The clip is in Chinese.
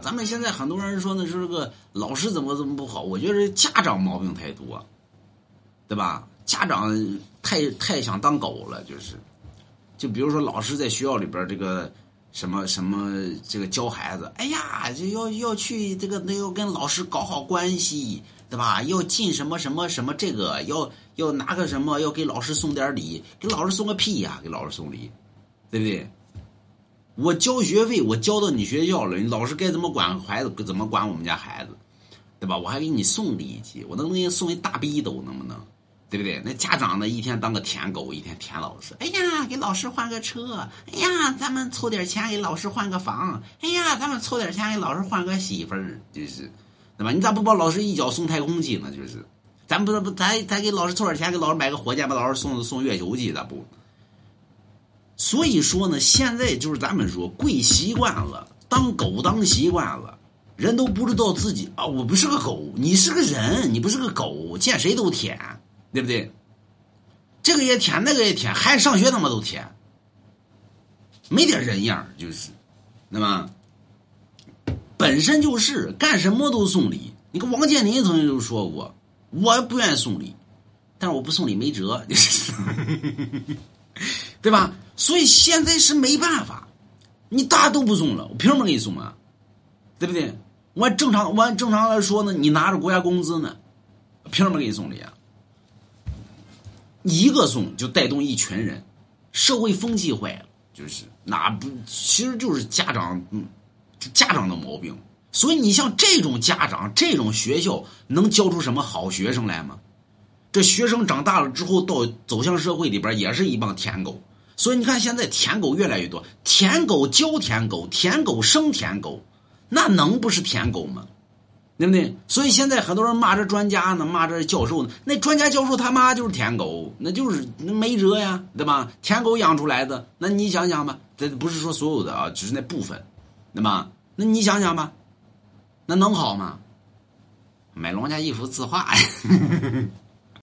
咱们现在很多人说呢，是个老师怎么怎么不好？我觉得家长毛病太多，对吧？家长太太想当狗了，就是，就比如说老师在学校里边这个什么什么这个教孩子，哎呀，就要要去这个那要跟老师搞好关系，对吧？要进什么什么什么这个，要要拿个什么，要给老师送点礼，给老师送个屁呀？给老师送礼，对不对？我交学费，我交到你学校了，你老师该怎么管孩子，怎么管我们家孩子，对吧？我还给你送礼去，我能不能给你送一大逼斗，能不能？对不对？那家长呢，一天当个舔狗，一天舔老师。哎呀，给老师换个车。哎呀，咱们凑点钱给老师换个房。哎呀，咱们凑点钱给老师换个媳妇儿，就是，对吧？你咋不把老师一脚送太空去呢？就是，咱不不，咱咱给老师凑点钱，给老师买个火箭，把老师送送月球去，咋不？所以说呢，现在就是咱们说跪习惯了，当狗当习惯了，人都不知道自己啊，我不是个狗，你是个人，你不是个狗，见谁都舔，对不对？这个也舔，那个也舔，孩子上学他妈都舔，没点人样就是，那么本身就是干什么都送礼。你看王健林曾经就说过，我不愿意送礼，但是我不送礼没辙，对吧？所以现在是没办法，你大家都不送了，我凭什么给你送啊？对不对？我正常，我按正常来说呢，你拿着国家工资呢，凭什么给你送礼啊？一个送就带动一群人，社会风气坏了，就是那不，其实就是家长，嗯，家长的毛病。所以你像这种家长，这种学校能教出什么好学生来吗？这学生长大了之后，到走向社会里边，也是一帮舔狗。所以你看，现在舔狗越来越多，舔狗教舔狗，舔狗生舔狗，那能不是舔狗吗？对不对？所以现在很多人骂这专家呢，骂这教授呢，那专家教授他妈就是舔狗，那就是没辙呀，对吧？舔狗养出来的，那你想想吧，这不是说所有的啊，只是那部分，对吧？那你想想吧，那能好吗？买龙家衣服字画呀。